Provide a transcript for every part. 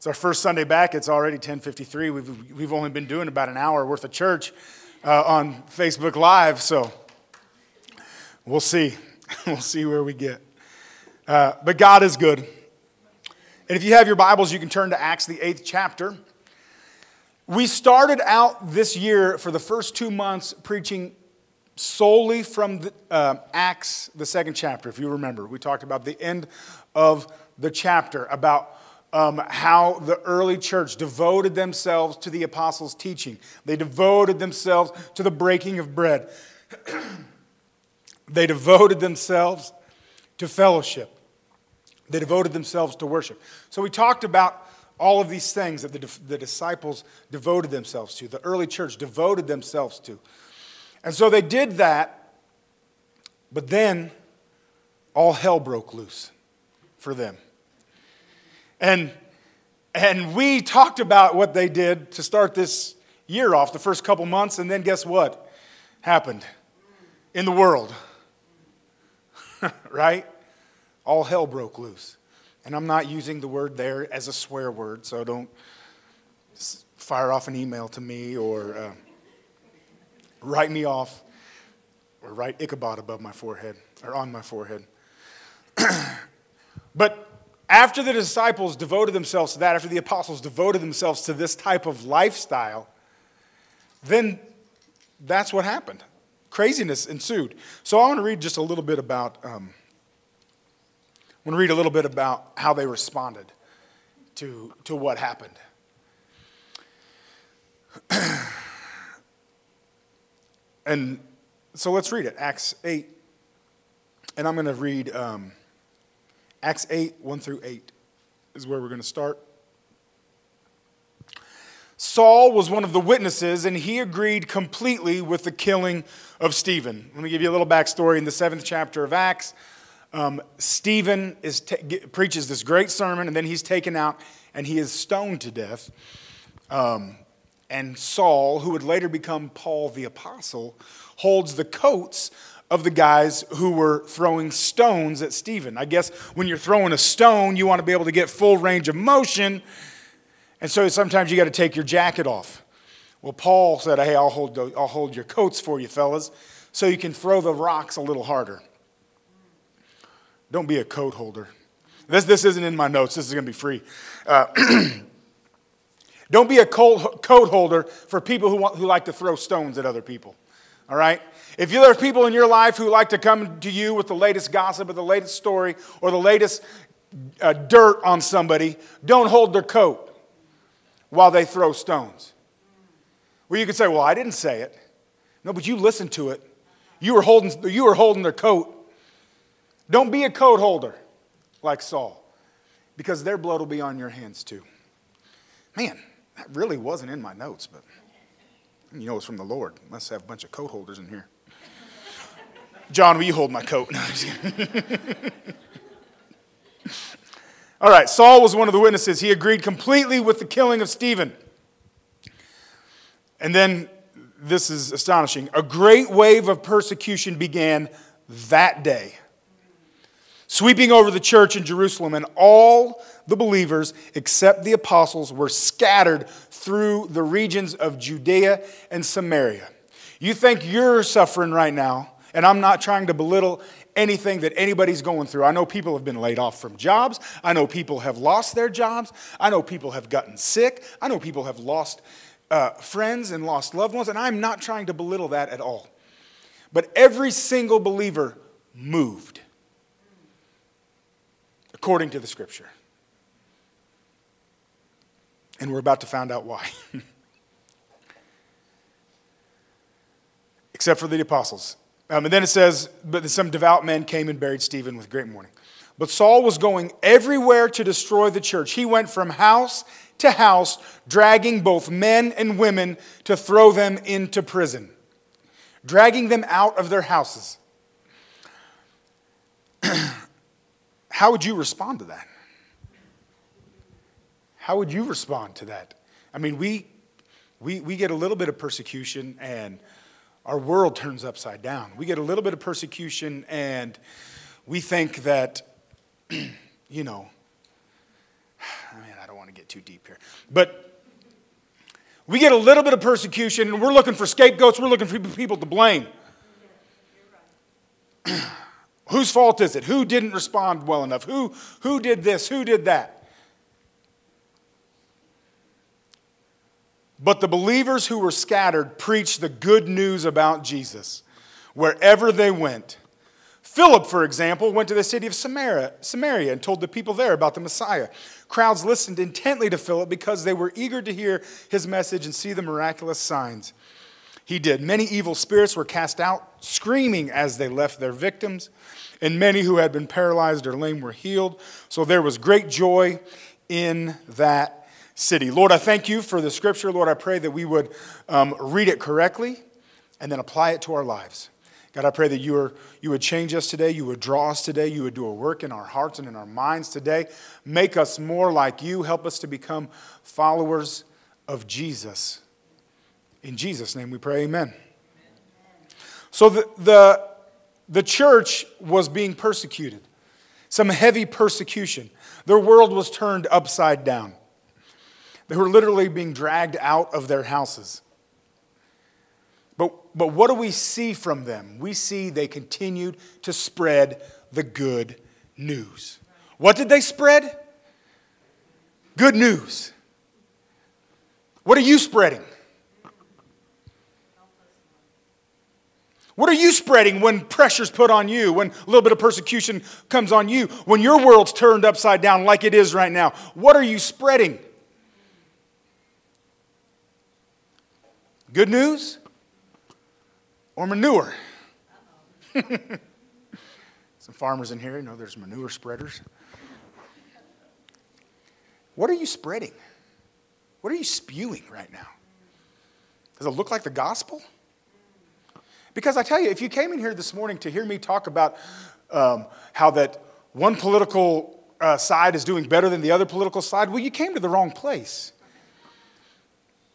It's our first Sunday back. It's already 10:53. We've we've only been doing about an hour worth of church uh, on Facebook Live, so we'll see. we'll see where we get. Uh, but God is good. And if you have your Bibles, you can turn to Acts the eighth chapter. We started out this year for the first two months preaching solely from the, uh, Acts, the second chapter. If you remember, we talked about the end of the chapter about um, how the early church devoted themselves to the apostles' teaching. They devoted themselves to the breaking of bread. they devoted themselves to fellowship. They devoted themselves to worship. So we talked about all of these things that the, the disciples devoted themselves to, the early church devoted themselves to. And so they did that, but then all hell broke loose for them. And, and we talked about what they did to start this year off, the first couple months, and then guess what happened in the world? right? All hell broke loose. And I'm not using the word there as a swear word, so don't fire off an email to me or uh, write me off or write Ichabod above my forehead or on my forehead. but after the disciples devoted themselves to that, after the apostles devoted themselves to this type of lifestyle, then that's what happened. Craziness ensued. So I want to read just a little bit about. Um, I want to read a little bit about how they responded to, to what happened. and so let's read it Acts 8. And I'm going to read um, Acts 8, 1 through 8 is where we're going to start. Saul was one of the witnesses, and he agreed completely with the killing of Stephen. Let me give you a little backstory. In the seventh chapter of Acts, um, Stephen is preaches this great sermon, and then he's taken out and he is stoned to death. Um, and Saul, who would later become Paul the Apostle, holds the coats of the guys who were throwing stones at Stephen. I guess when you're throwing a stone, you want to be able to get full range of motion. And so sometimes you got to take your jacket off. Well, Paul said, Hey, I'll hold, I'll hold your coats for you, fellas, so you can throw the rocks a little harder. Don't be a coat holder. This, this isn't in my notes, this is going to be free. Uh, don't be a coat holder for people who, want, who like to throw stones at other people. All right? If there are people in your life who like to come to you with the latest gossip or the latest story or the latest uh, dirt on somebody, don't hold their coat while they throw stones. Well, you could say, Well, I didn't say it. No, but you listened to it. You were holding, you were holding their coat. Don't be a coat holder like Saul, because their blood will be on your hands too. Man, that really wasn't in my notes, but you know it's from the Lord. Must have a bunch of coat holders in here. John, will you hold my coat? All right, Saul was one of the witnesses. He agreed completely with the killing of Stephen. And then, this is astonishing a great wave of persecution began that day, sweeping over the church in Jerusalem, and all the believers, except the apostles, were scattered through the regions of Judea and Samaria. You think you're suffering right now, and I'm not trying to belittle anything that anybody's going through. I know people have been laid off from jobs. I know people have lost their jobs. I know people have gotten sick. I know people have lost uh, friends and lost loved ones, and I'm not trying to belittle that at all. But every single believer moved according to the scripture. And we're about to find out why. Except for the apostles. Um, and then it says, But some devout men came and buried Stephen with great mourning. But Saul was going everywhere to destroy the church. He went from house to house, dragging both men and women to throw them into prison, dragging them out of their houses. How would you respond to that? How would you respond to that? I mean, we, we, we get a little bit of persecution and our world turns upside down. We get a little bit of persecution and we think that, you know, I mean, I don't want to get too deep here. But we get a little bit of persecution and we're looking for scapegoats, we're looking for people to blame. Whose fault is it? Who didn't respond well enough? Who, who did this? Who did that? But the believers who were scattered preached the good news about Jesus wherever they went. Philip, for example, went to the city of Samaria, Samaria and told the people there about the Messiah. Crowds listened intently to Philip because they were eager to hear his message and see the miraculous signs he did. Many evil spirits were cast out, screaming as they left their victims, and many who had been paralyzed or lame were healed. So there was great joy in that city. Lord, I thank you for the scripture. Lord, I pray that we would um, read it correctly and then apply it to our lives. God, I pray that you, are, you would change us today. You would draw us today. You would do a work in our hearts and in our minds today. Make us more like you. Help us to become followers of Jesus. In Jesus' name we pray, amen. So the, the, the church was being persecuted, some heavy persecution. Their world was turned upside down. They were literally being dragged out of their houses. But, but what do we see from them? We see they continued to spread the good news. What did they spread? Good news. What are you spreading? What are you spreading when pressure's put on you, when a little bit of persecution comes on you, when your world's turned upside down like it is right now? What are you spreading? Good news? or manure. Some farmers in here, you know there's manure spreaders. What are you spreading? What are you spewing right now? Does it look like the gospel? Because I tell you, if you came in here this morning to hear me talk about um, how that one political uh, side is doing better than the other political side, well, you came to the wrong place.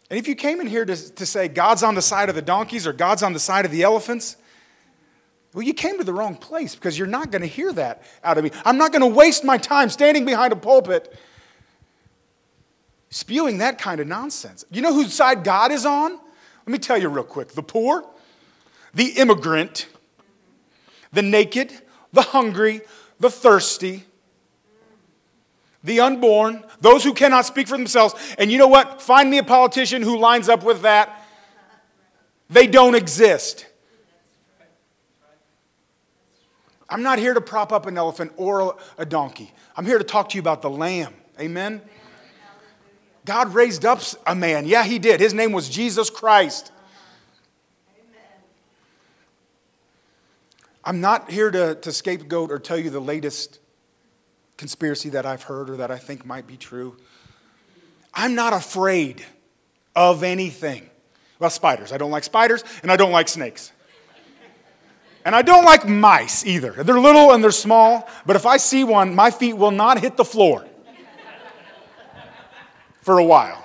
And if you came in here to, to say God's on the side of the donkeys or God's on the side of the elephants, well, you came to the wrong place because you're not going to hear that out of me. I'm not going to waste my time standing behind a pulpit spewing that kind of nonsense. You know whose side God is on? Let me tell you real quick the poor, the immigrant, the naked, the hungry, the thirsty, the unborn, those who cannot speak for themselves. And you know what? Find me a politician who lines up with that. They don't exist. I'm not here to prop up an elephant or a donkey. I'm here to talk to you about the lamb. Amen? God raised up a man. Yeah, he did. His name was Jesus Christ. I'm not here to, to scapegoat or tell you the latest conspiracy that I've heard or that I think might be true. I'm not afraid of anything. Well, spiders. I don't like spiders and I don't like snakes. And I don't like mice either. They're little and they're small, but if I see one, my feet will not hit the floor for a while.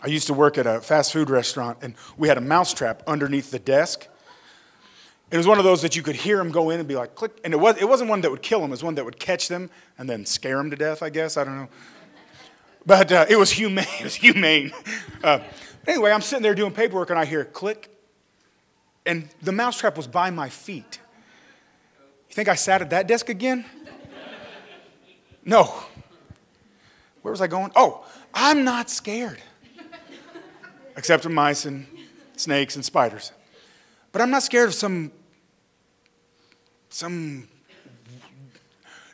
I used to work at a fast food restaurant and we had a mousetrap underneath the desk. It was one of those that you could hear him go in and be like, click. And it, was, it wasn't one that would kill him, it was one that would catch them and then scare them to death, I guess. I don't know. But uh, it was humane. It was humane. Uh, anyway, I'm sitting there doing paperwork and I hear click. And the mousetrap was by my feet. You think I sat at that desk again? No. Where was I going? Oh, I'm not scared. Except of mice and snakes and spiders. But I'm not scared of some some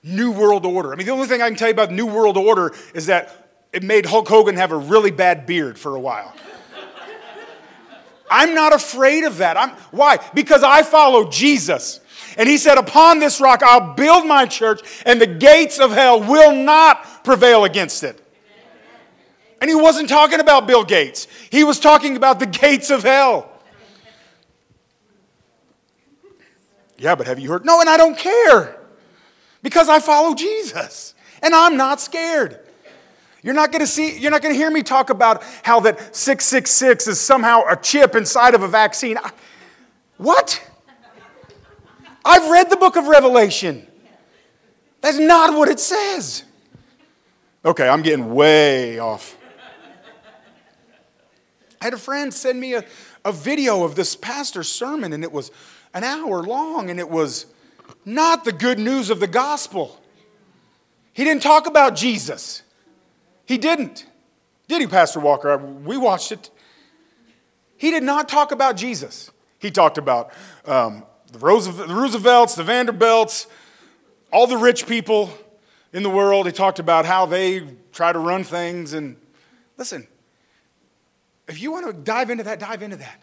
new world order. I mean, the only thing I can tell you about new world order is that it made Hulk Hogan have a really bad beard for a while. I'm not afraid of that. I'm, why? Because I follow Jesus. And he said, Upon this rock I'll build my church, and the gates of hell will not prevail against it. And he wasn't talking about Bill Gates, he was talking about the gates of hell. Yeah, but have you heard? No, and I don't care because I follow Jesus and I'm not scared. You're not going to see you're not going to hear me talk about how that 666 is somehow a chip inside of a vaccine. What? I've read the book of Revelation. That's not what it says. Okay, I'm getting way off. I had a friend send me a, a video of this pastor's sermon, and it was an hour long, and it was not the good news of the gospel. He didn't talk about Jesus. He didn't. Did he, Pastor Walker? We watched it. He did not talk about Jesus. He talked about um, the Roosevelts, the Vanderbilts, all the rich people in the world. He talked about how they try to run things. And listen, if you want to dive into that, dive into that.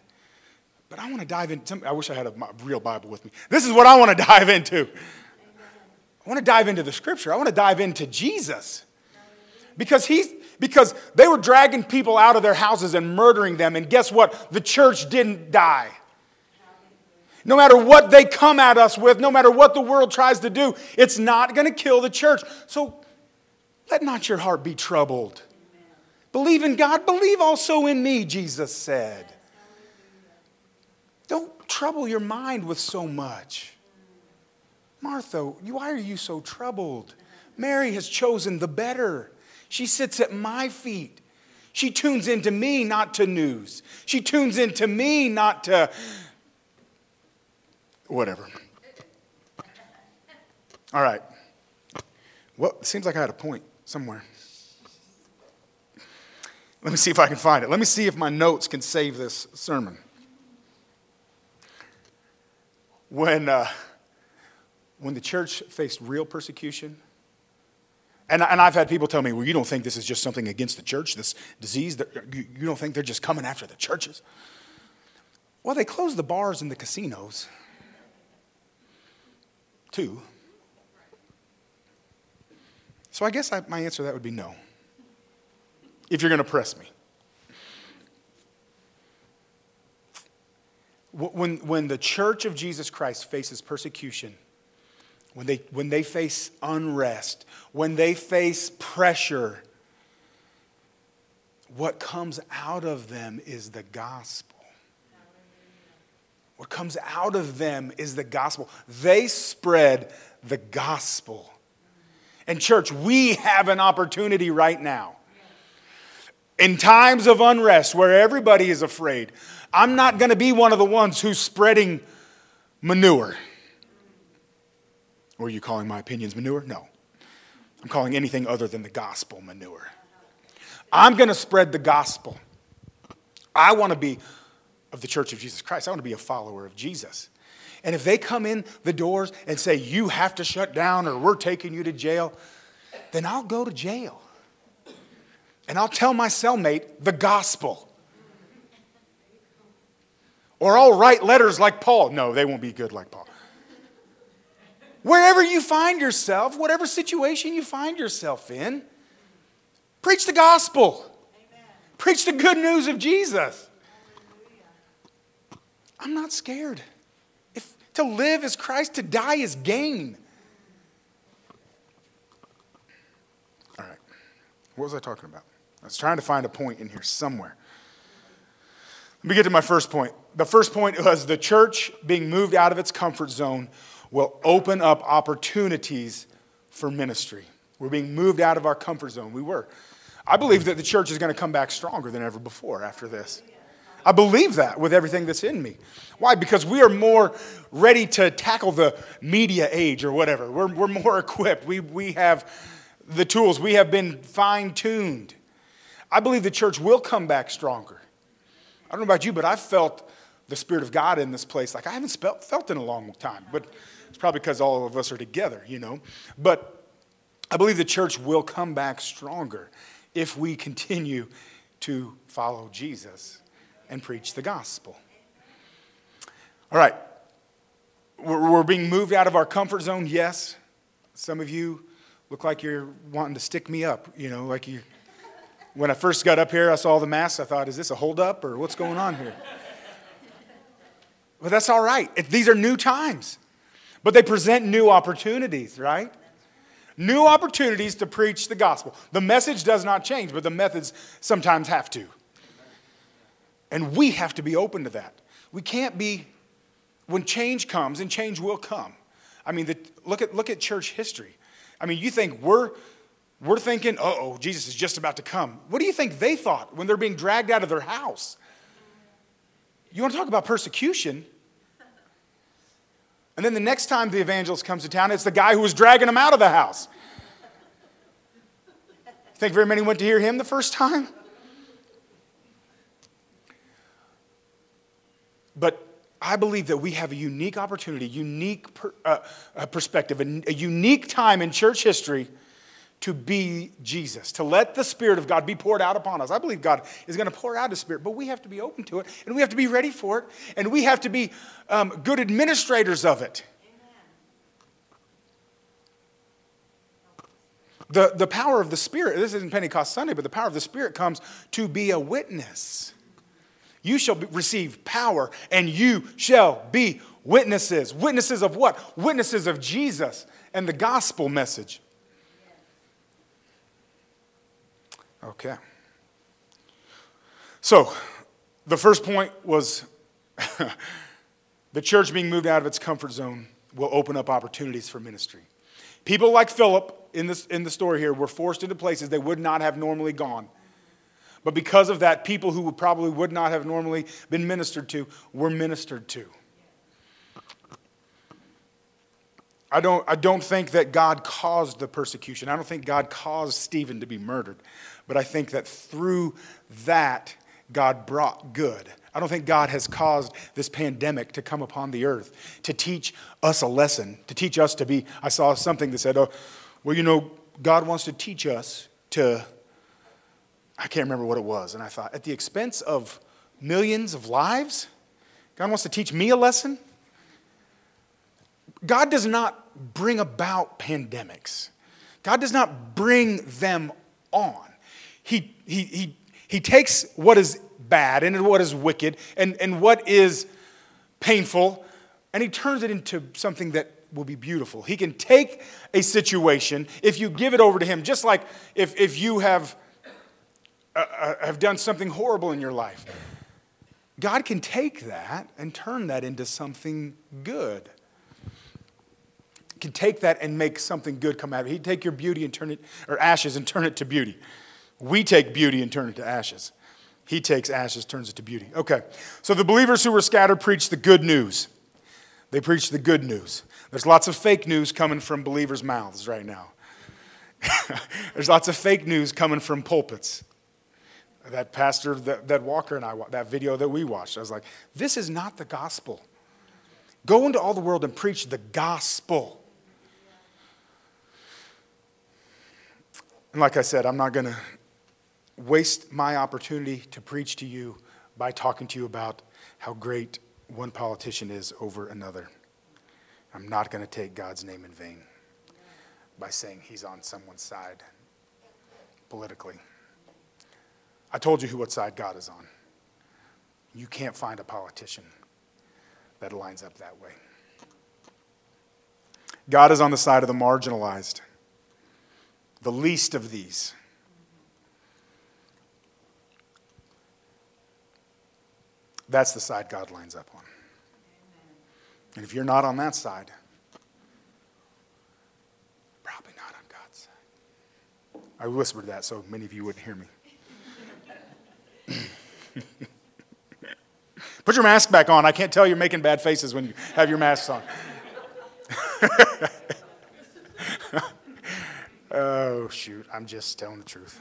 But I want to dive into, I wish I had a real Bible with me. This is what I want to dive into. I want to dive into the scripture. I want to dive into Jesus. Because he's, because they were dragging people out of their houses and murdering them. And guess what? The church didn't die. No matter what they come at us with, no matter what the world tries to do, it's not going to kill the church. So let not your heart be troubled. Believe in God, believe also in me, Jesus said. Don't trouble your mind with so much. Martha, why are you so troubled? Mary has chosen the better. She sits at my feet. She tunes into me, not to news. She tunes into me, not to whatever. All right. Well, it seems like I had a point somewhere. Let me see if I can find it. Let me see if my notes can save this sermon. When, uh, when the church faced real persecution, and, and I've had people tell me, well, you don't think this is just something against the church, this disease? You, you don't think they're just coming after the churches? Well, they closed the bars and the casinos, too. So I guess I, my answer to that would be no if you're going to press me. When, when the church of Jesus Christ faces persecution, when they, when they face unrest, when they face pressure, what comes out of them is the gospel. What comes out of them is the gospel. They spread the gospel. And, church, we have an opportunity right now in times of unrest where everybody is afraid, I'm not going to be one of the ones who's spreading manure. Or are you calling my opinions manure? No. I'm calling anything other than the gospel manure. I'm going to spread the gospel. I want to be of the church of Jesus Christ. I want to be a follower of Jesus. And if they come in the doors and say, you have to shut down or we're taking you to jail, then I'll go to jail and I'll tell my cellmate the gospel. Or I'll write letters like Paul. No, they won't be good like Paul. Wherever you find yourself, whatever situation you find yourself in, preach the gospel. Amen. Preach the good news of Jesus. I'm not scared. If to live is Christ, to die is gain. All right. What was I talking about? I was trying to find a point in here somewhere. Let me get to my first point. The first point was the church being moved out of its comfort zone will open up opportunities for ministry. We're being moved out of our comfort zone. We were. I believe that the church is going to come back stronger than ever before after this. I believe that with everything that's in me. Why? Because we are more ready to tackle the media age or whatever. We're, we're more equipped. We, we have the tools, we have been fine tuned. I believe the church will come back stronger. I don't know about you, but I've felt the Spirit of God in this place like I haven't felt in a long time. But it's probably because all of us are together, you know. But I believe the church will come back stronger if we continue to follow Jesus and preach the gospel. All right. We're being moved out of our comfort zone, yes. Some of you look like you're wanting to stick me up, you know, like you when I first got up here, I saw the masks. I thought, is this a holdup or what's going on here? But that's all right. these are new times. But they present new opportunities, right? New opportunities to preach the gospel. The message does not change, but the methods sometimes have to. And we have to be open to that. We can't be, when change comes, and change will come. I mean, the, look, at, look at church history. I mean, you think we're we're thinking, oh, Jesus is just about to come. What do you think they thought when they're being dragged out of their house? You want to talk about persecution? And then the next time the evangelist comes to town, it's the guy who was dragging him out of the house. Think very many went to hear him the first time? But I believe that we have a unique opportunity, unique per, uh, perspective, a, a unique time in church history to be Jesus, to let the Spirit of God be poured out upon us. I believe God is going to pour out His Spirit, but we have to be open to it, and we have to be ready for it, and we have to be um, good administrators of it. The, the power of the Spirit, this isn't Pentecost Sunday, but the power of the Spirit comes to be a witness. You shall be, receive power, and you shall be witnesses. Witnesses of what? Witnesses of Jesus and the gospel message. Okay. So, the first point was the church being moved out of its comfort zone will open up opportunities for ministry. People like Philip in, this, in the story here were forced into places they would not have normally gone. But because of that, people who probably would not have normally been ministered to were ministered to. I don't, I don't think that God caused the persecution. I don't think God caused Stephen to be murdered. But I think that through that, God brought good. I don't think God has caused this pandemic to come upon the earth to teach us a lesson, to teach us to be. I saw something that said, oh, well, you know, God wants to teach us to, I can't remember what it was. And I thought, at the expense of millions of lives, God wants to teach me a lesson? God does not bring about pandemics. God does not bring them on. He, he, he, he takes what is bad and what is wicked and, and what is painful and he turns it into something that will be beautiful. He can take a situation if you give it over to him, just like if, if you have, uh, uh have done something horrible in your life. God can take that and turn that into something good can take that and make something good come out of it. He'd take your beauty and turn it, or ashes and turn it to beauty. We take beauty and turn it to ashes. He takes ashes, turns it to beauty. Okay, so the believers who were scattered preached the good news. They preached the good news. There's lots of fake news coming from believers' mouths right now. There's lots of fake news coming from pulpits. That pastor, that, that Walker and I, that video that we watched, I was like, this is not the gospel. Go into all the world and preach the gospel. And like I said, I'm not going to waste my opportunity to preach to you by talking to you about how great one politician is over another. I'm not going to take God's name in vain by saying he's on someone's side politically. I told you who what side God is on. You can't find a politician that lines up that way. God is on the side of the marginalized the least of these. That's the side God lines up on. And if you're not on that side, probably not on God's side. I whispered that so many of you wouldn't hear me. Put your mask back on. I can't tell you're making bad faces when you have your masks on. Shoot, I'm just telling the truth.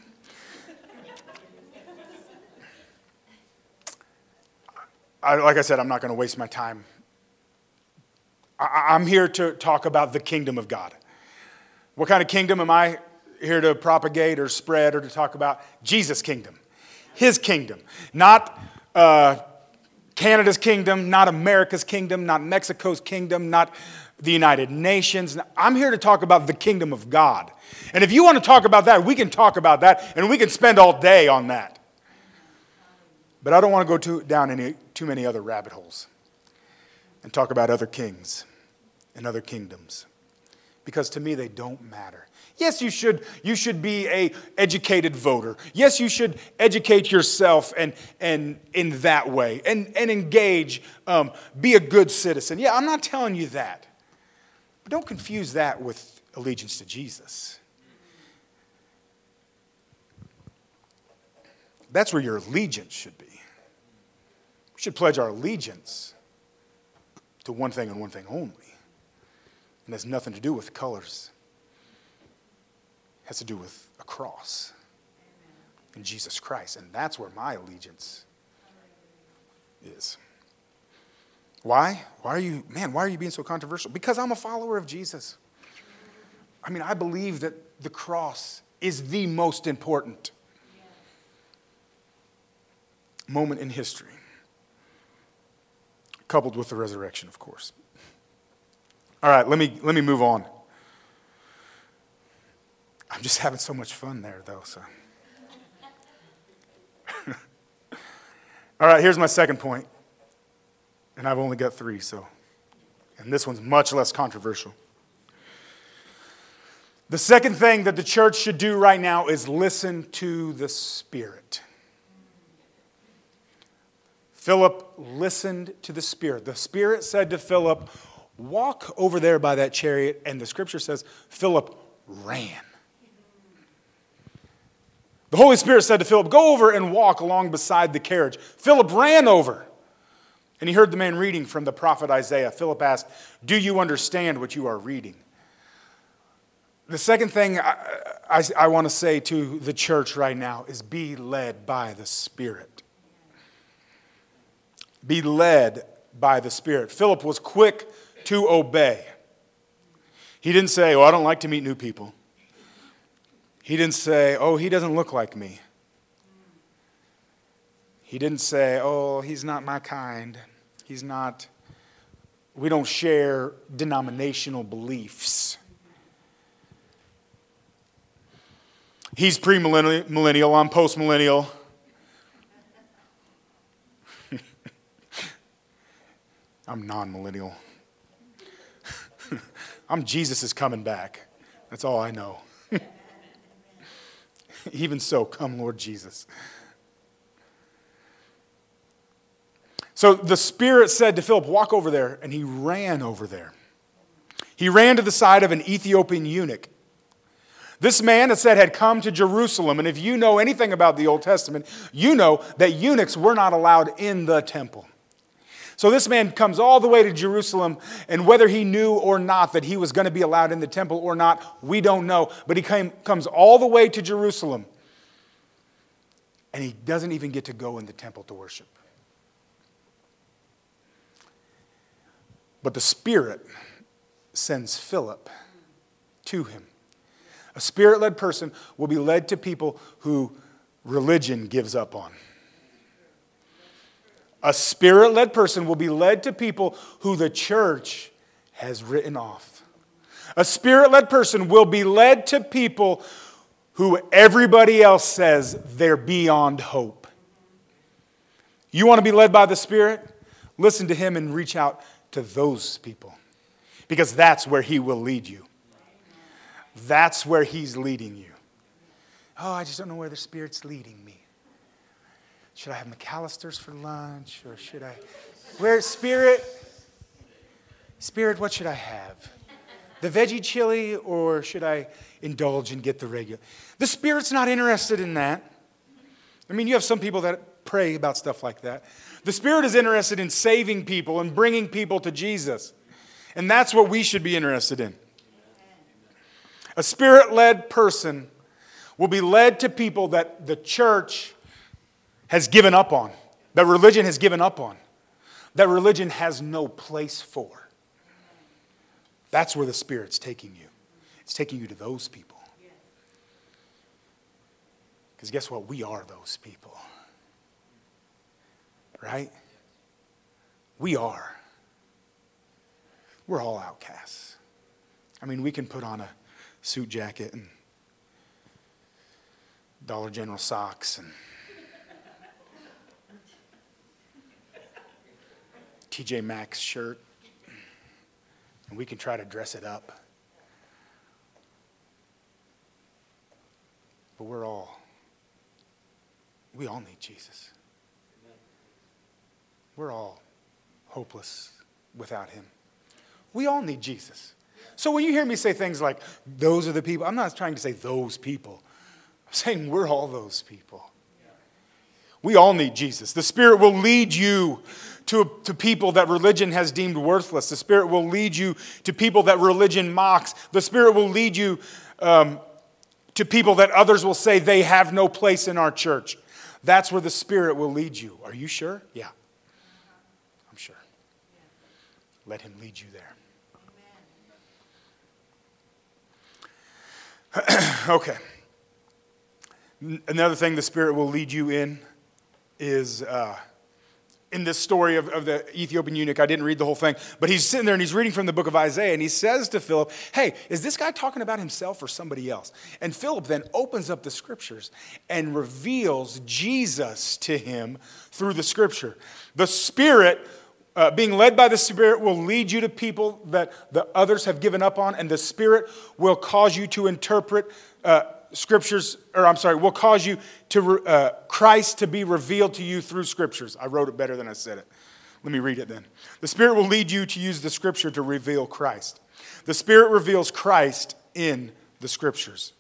I, like I said, I'm not going to waste my time. I, I'm here to talk about the kingdom of God. What kind of kingdom am I here to propagate or spread or to talk about? Jesus' kingdom, His kingdom, not uh, Canada's kingdom, not America's kingdom, not Mexico's kingdom, not the United Nations. I'm here to talk about the kingdom of God. And if you want to talk about that, we can talk about that and we can spend all day on that. But I don't want to go too, down any, too many other rabbit holes and talk about other kings and other kingdoms because to me they don't matter. Yes, you should, you should be a educated voter. Yes, you should educate yourself and, and in that way and, and engage, um, be a good citizen. Yeah, I'm not telling you that. Don't confuse that with allegiance to Jesus. That's where your allegiance should be. We should pledge our allegiance to one thing and one thing only. And has nothing to do with colors. It has to do with a cross and Jesus Christ. And that's where my allegiance is. Why? Why are you, man, why are you being so controversial? Because I'm a follower of Jesus. I mean, I believe that the cross is the most important moment in history, coupled with the resurrection, of course. All right, let me, let me move on. I'm just having so much fun there, though, so. All right, here's my second point. And I've only got three, so. And this one's much less controversial. The second thing that the church should do right now is listen to the Spirit. Philip listened to the Spirit. The Spirit said to Philip, Walk over there by that chariot. And the scripture says, Philip ran. The Holy Spirit said to Philip, Go over and walk along beside the carriage. Philip ran over. And he heard the man reading from the prophet Isaiah. Philip asked, Do you understand what you are reading? The second thing I, I, I want to say to the church right now is be led by the Spirit. Be led by the Spirit. Philip was quick to obey. He didn't say, Oh, I don't like to meet new people. He didn't say, Oh, he doesn't look like me. He didn't say, Oh, he's not my kind. He's not, we don't share denominational beliefs. He's premillennial, I'm postmillennial. I'm non millennial. I'm Jesus is coming back. That's all I know. Even so, come, Lord Jesus. So the Spirit said to Philip, Walk over there, and he ran over there. He ran to the side of an Ethiopian eunuch this man, it said, had come to Jerusalem. And if you know anything about the Old Testament, you know that eunuchs were not allowed in the temple. So this man comes all the way to Jerusalem, and whether he knew or not that he was going to be allowed in the temple or not, we don't know. But he came, comes all the way to Jerusalem, and he doesn't even get to go in the temple to worship. But the Spirit sends Philip to him. A spirit led person will be led to people who religion gives up on. A spirit led person will be led to people who the church has written off. A spirit led person will be led to people who everybody else says they're beyond hope. You want to be led by the Spirit? Listen to Him and reach out to those people because that's where He will lead you. That's where He's leading you. Oh, I just don't know where the Spirit's leading me. Should I have McAlister's for lunch or should I? Where, Spirit? Spirit, what should I have? The veggie chili or should I indulge and get the regular? The Spirit's not interested in that. I mean, you have some people that pray about stuff like that. The Spirit is interested in saving people and bringing people to Jesus. And that's what we should be interested in. A spirit led person will be led to people that the church has given up on, that religion has given up on, that religion has no place for. That's where the Spirit's taking you. It's taking you to those people. Because guess what? We are those people. Right? We are. We're all outcasts. I mean, we can put on a suit jacket and Dollar General socks and TJ Maxx shirt, and we can try to dress it up. But we're all, we all need Jesus. We're all hopeless without him. We all need Jesus. So when you hear me say things like, those are the people, I'm not trying to say those people. I'm saying we're all those people. We all need Jesus. The Spirit will lead you to, to people that religion has deemed worthless. The Spirit will lead you to people that religion mocks. The Spirit will lead you um, to people that others will say they have no place in our church. That's where the Spirit will lead you. Are you sure? Yeah. I'm sure. Let Him lead you there. okay. Another thing the Spirit will lead you in is uh, in this story of, of the Ethiopian eunuch. I didn't read the whole thing, but he's sitting there and he's reading from the book of Isaiah and he says to Philip, Hey, is this guy talking about himself or somebody else? And Philip then opens up the scriptures and reveals Jesus to him through the scripture. The Spirit. Uh, being led by the Spirit will lead you to people that the others have given up on, and the Spirit will cause you to interpret uh, scriptures, or I'm sorry, will cause you to, uh, Christ to be revealed to you through scriptures. I wrote it better than I said it. Let me read it then. The Spirit will lead you to use the scripture to reveal Christ. The Spirit reveals Christ in the scriptures.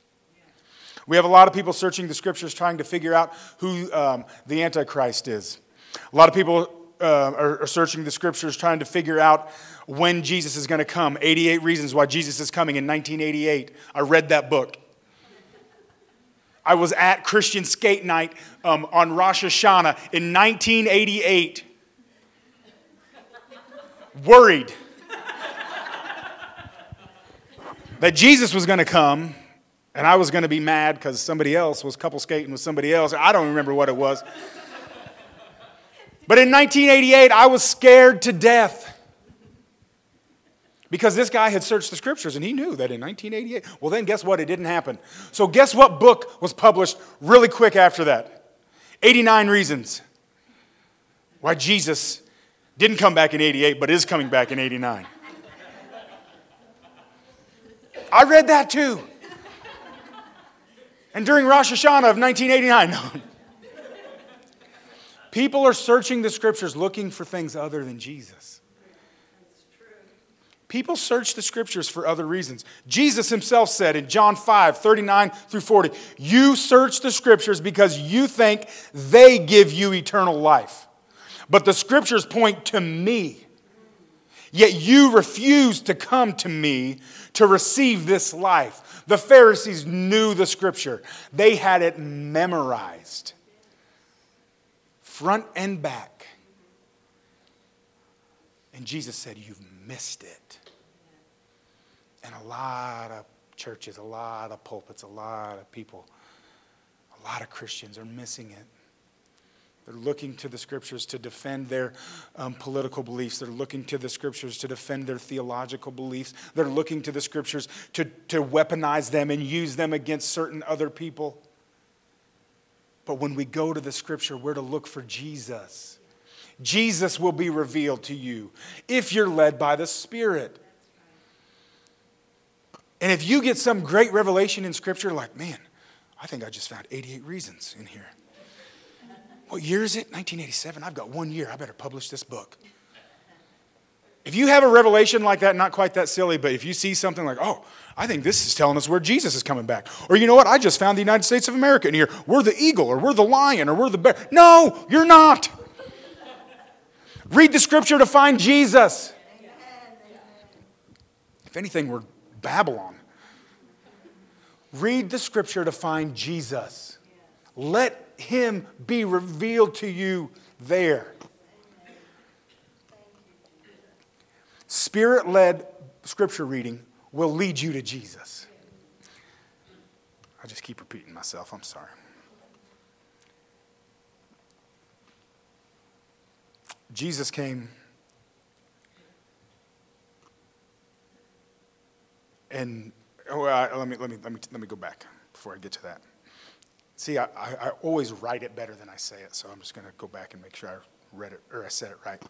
We have a lot of people searching the scriptures trying to figure out who um, the Antichrist is. A lot of people uh, are, are searching the scriptures trying to figure out when Jesus is going to come. 88 Reasons Why Jesus is Coming in 1988. I read that book. I was at Christian Skate Night um, on Rosh Hashanah in 1988. Worried that Jesus was going to come and I was going to be mad because somebody else was couple skating with somebody else. I don't remember what it was. But in 1988, I was scared to death. Because this guy had searched the scriptures and he knew that in 1988. Well, then guess what? It didn't happen. So, guess what book was published really quick after that? 89 Reasons Why Jesus didn't come back in 88, but is coming back in 89. I read that too. And during Rosh Hashanah of 1989, people are searching the scriptures looking for things other than Jesus. People search the scriptures for other reasons. Jesus himself said in John 5 39 through 40, You search the scriptures because you think they give you eternal life. But the scriptures point to me. Yet you refuse to come to me to receive this life. The Pharisees knew the scripture, they had it memorized, front and back. And Jesus said, You've missed it. And a lot of churches, a lot of pulpits, a lot of people, a lot of Christians are missing it. They're looking to the scriptures to defend their um, political beliefs. They're looking to the scriptures to defend their theological beliefs. They're looking to the scriptures to, to weaponize them and use them against certain other people. But when we go to the scripture, we're to look for Jesus. Jesus will be revealed to you if you're led by the Spirit. And if you get some great revelation in Scripture, like, man, I think I just found 88 reasons in here. What year is it? 1987. I've got one year. I better publish this book. If you have a revelation like that, not quite that silly, but if you see something like, oh, I think this is telling us where Jesus is coming back. Or you know what? I just found the United States of America in here. We're the eagle, or we're the lion, or we're the bear. No, you're not. Read the scripture to find Jesus. If anything, we're Babylon. Read the scripture to find Jesus. Let him be revealed to you there. Spirit led scripture reading will lead you to Jesus. I just keep repeating myself. I'm sorry. Jesus came and oh, uh, let, me, let, me, let, me, let me go back before I get to that. See, I, I always write it better than I say it, so I'm just going to go back and make sure I read it or I said it right.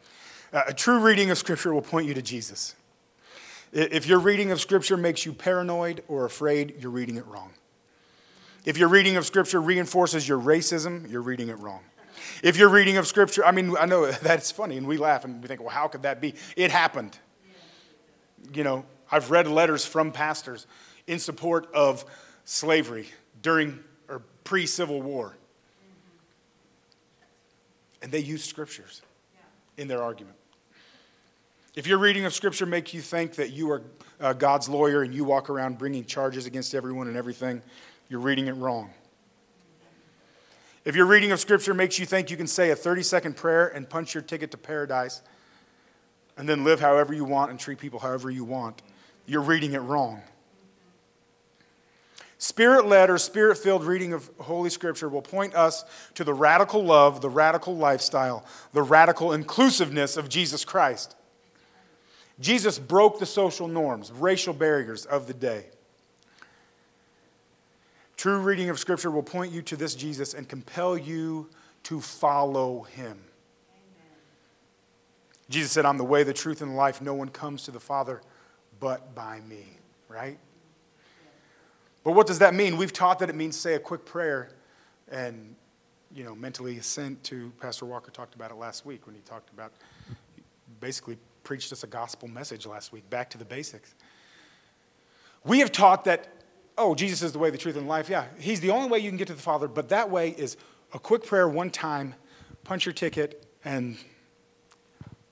Uh, a true reading of Scripture will point you to Jesus. If your reading of Scripture makes you paranoid or afraid, you're reading it wrong. If your reading of Scripture reinforces your racism, you're reading it wrong. If your reading of Scripture, I mean, I know that's funny, and we laugh and we think, well, how could that be? It happened. You know, I've read letters from pastors in support of slavery during or pre Civil War. And they use scriptures in their argument. If your reading of scripture makes you think that you are uh, God's lawyer and you walk around bringing charges against everyone and everything, you're reading it wrong. If your reading of scripture makes you think you can say a 30 second prayer and punch your ticket to paradise and then live however you want and treat people however you want, you're reading it wrong. Spirit led or spirit filled reading of Holy Scripture will point us to the radical love, the radical lifestyle, the radical inclusiveness of Jesus Christ. Jesus broke the social norms, racial barriers of the day. True reading of Scripture will point you to this Jesus and compel you to follow him. Amen. Jesus said, I'm the way, the truth, and the life. No one comes to the Father but by me, right? But what does that mean? We've taught that it means say a quick prayer and, you know, mentally assent to, Pastor Walker talked about it last week when he talked about, basically preached us a gospel message last week, back to the basics. We have taught that, oh, Jesus is the way, the truth, and life. Yeah, he's the only way you can get to the Father, but that way is a quick prayer one time, punch your ticket, and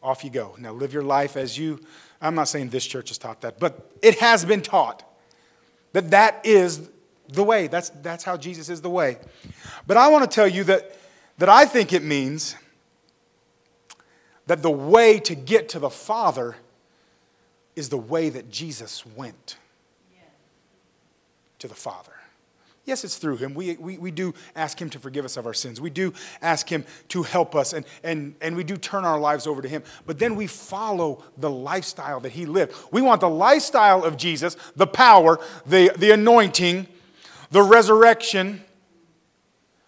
off you go. Now live your life as you, I'm not saying this church has taught that, but it has been taught. That that is the way. That's, that's how Jesus is the way. But I want to tell you that, that I think it means that the way to get to the Father is the way that Jesus went to the Father. Yes, it's through him. We, we, we do ask him to forgive us of our sins. We do ask him to help us, and, and, and we do turn our lives over to him. But then we follow the lifestyle that he lived. We want the lifestyle of Jesus, the power, the, the anointing, the resurrection,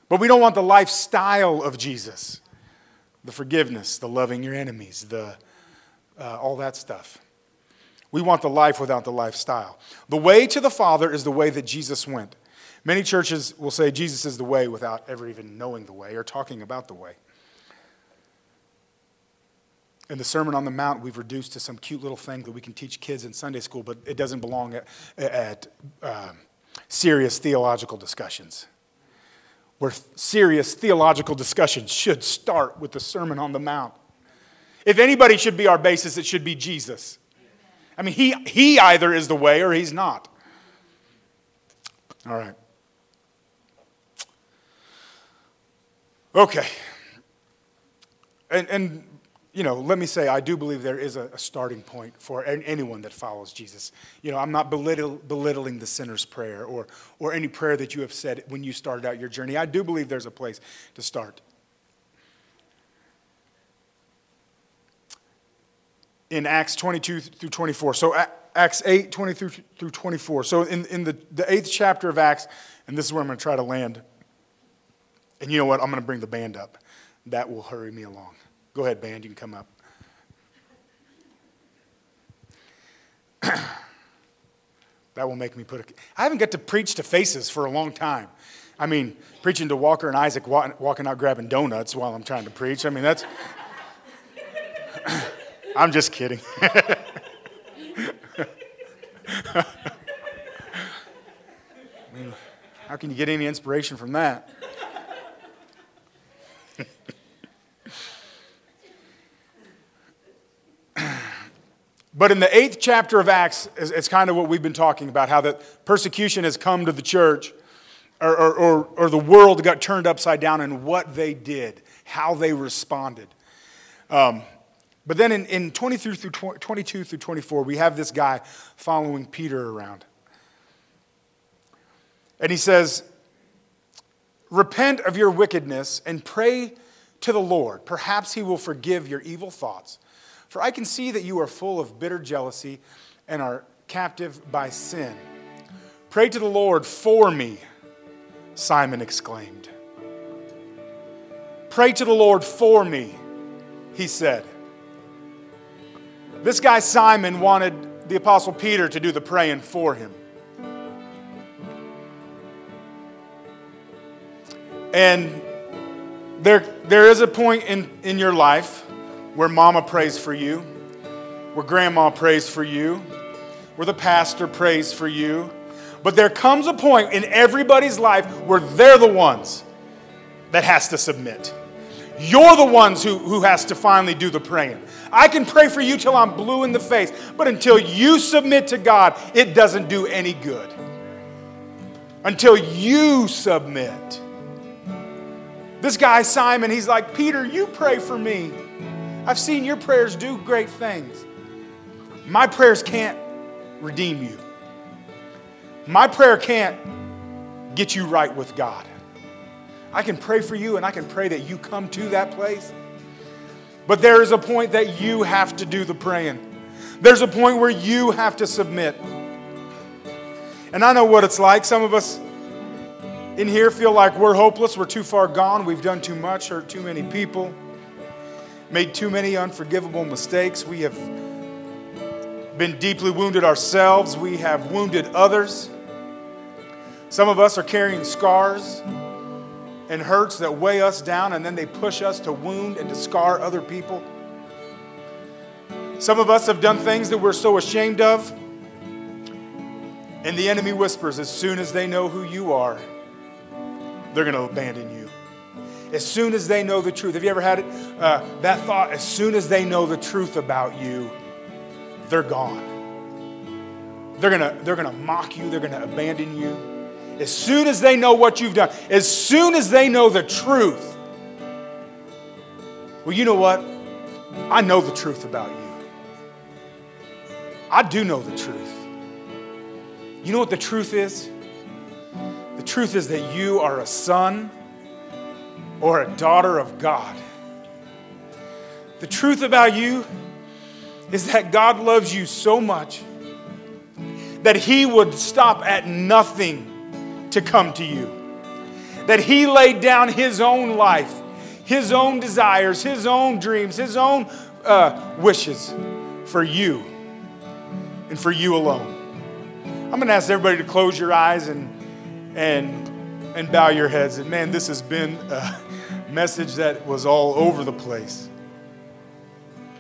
but we don't want the lifestyle of Jesus the forgiveness, the loving your enemies, the, uh, all that stuff. We want the life without the lifestyle. The way to the Father is the way that Jesus went. Many churches will say Jesus is the way without ever even knowing the way or talking about the way. In the Sermon on the Mount, we've reduced to some cute little thing that we can teach kids in Sunday school, but it doesn't belong at, at uh, serious theological discussions. Where serious theological discussions should start with the Sermon on the Mount. If anybody should be our basis, it should be Jesus. I mean, he, he either is the way or he's not. All right. Okay. And, and, you know, let me say, I do believe there is a, a starting point for anyone that follows Jesus. You know, I'm not belittle, belittling the sinner's prayer or, or any prayer that you have said when you started out your journey. I do believe there's a place to start. In Acts 22 through 24. So, Acts 8, 20 through, through 24. So, in, in the, the eighth chapter of Acts, and this is where I'm going to try to land. And you know what? I'm going to bring the band up. That will hurry me along. Go ahead, band. You can come up. that will make me put a. I haven't got to preach to faces for a long time. I mean, preaching to Walker and Isaac walking out grabbing donuts while I'm trying to preach. I mean, that's. I'm just kidding. I mean, how can you get any inspiration from that? But in the eighth chapter of Acts, it's kind of what we've been talking about how that persecution has come to the church, or, or, or, or the world got turned upside down, and what they did, how they responded. Um, but then in, in 23 through 22 through 24, we have this guy following Peter around. And he says, Repent of your wickedness and pray to the Lord. Perhaps he will forgive your evil thoughts. For I can see that you are full of bitter jealousy and are captive by sin. Pray to the Lord for me, Simon exclaimed. Pray to the Lord for me, he said. This guy, Simon, wanted the Apostle Peter to do the praying for him. And there, there is a point in, in your life where mama prays for you, where grandma prays for you, where the pastor prays for you. But there comes a point in everybody's life where they're the ones that has to submit. You're the ones who, who has to finally do the praying. I can pray for you till I'm blue in the face, but until you submit to God, it doesn't do any good. Until you submit. This guy, Simon, he's like, Peter, you pray for me. I've seen your prayers do great things. My prayers can't redeem you. My prayer can't get you right with God. I can pray for you and I can pray that you come to that place. But there is a point that you have to do the praying. There's a point where you have to submit. And I know what it's like. Some of us in here feel like we're hopeless, we're too far gone, we've done too much, hurt too many people, made too many unforgivable mistakes. We have been deeply wounded ourselves, we have wounded others. Some of us are carrying scars and hurts that weigh us down and then they push us to wound and to scar other people. Some of us have done things that we're so ashamed of. And the enemy whispers as soon as they know who you are, they're going to abandon you. As soon as they know the truth. Have you ever had it? Uh, that thought, as soon as they know the truth about you, they're gone. They're to they're to mock you, they're to abandon you. As soon as they know what you've done, as soon as they know the truth. Well, you know what? I know the truth about you. I do know the truth. You know what the truth is? The truth is that you are a son or a daughter of God. The truth about you is that God loves you so much that He would stop at nothing to come to you. That He laid down His own life, His own desires, His own dreams, His own uh, wishes for you and for you alone. I'm going to ask everybody to close your eyes and and and bow your heads. And man, this has been a message that was all over the place.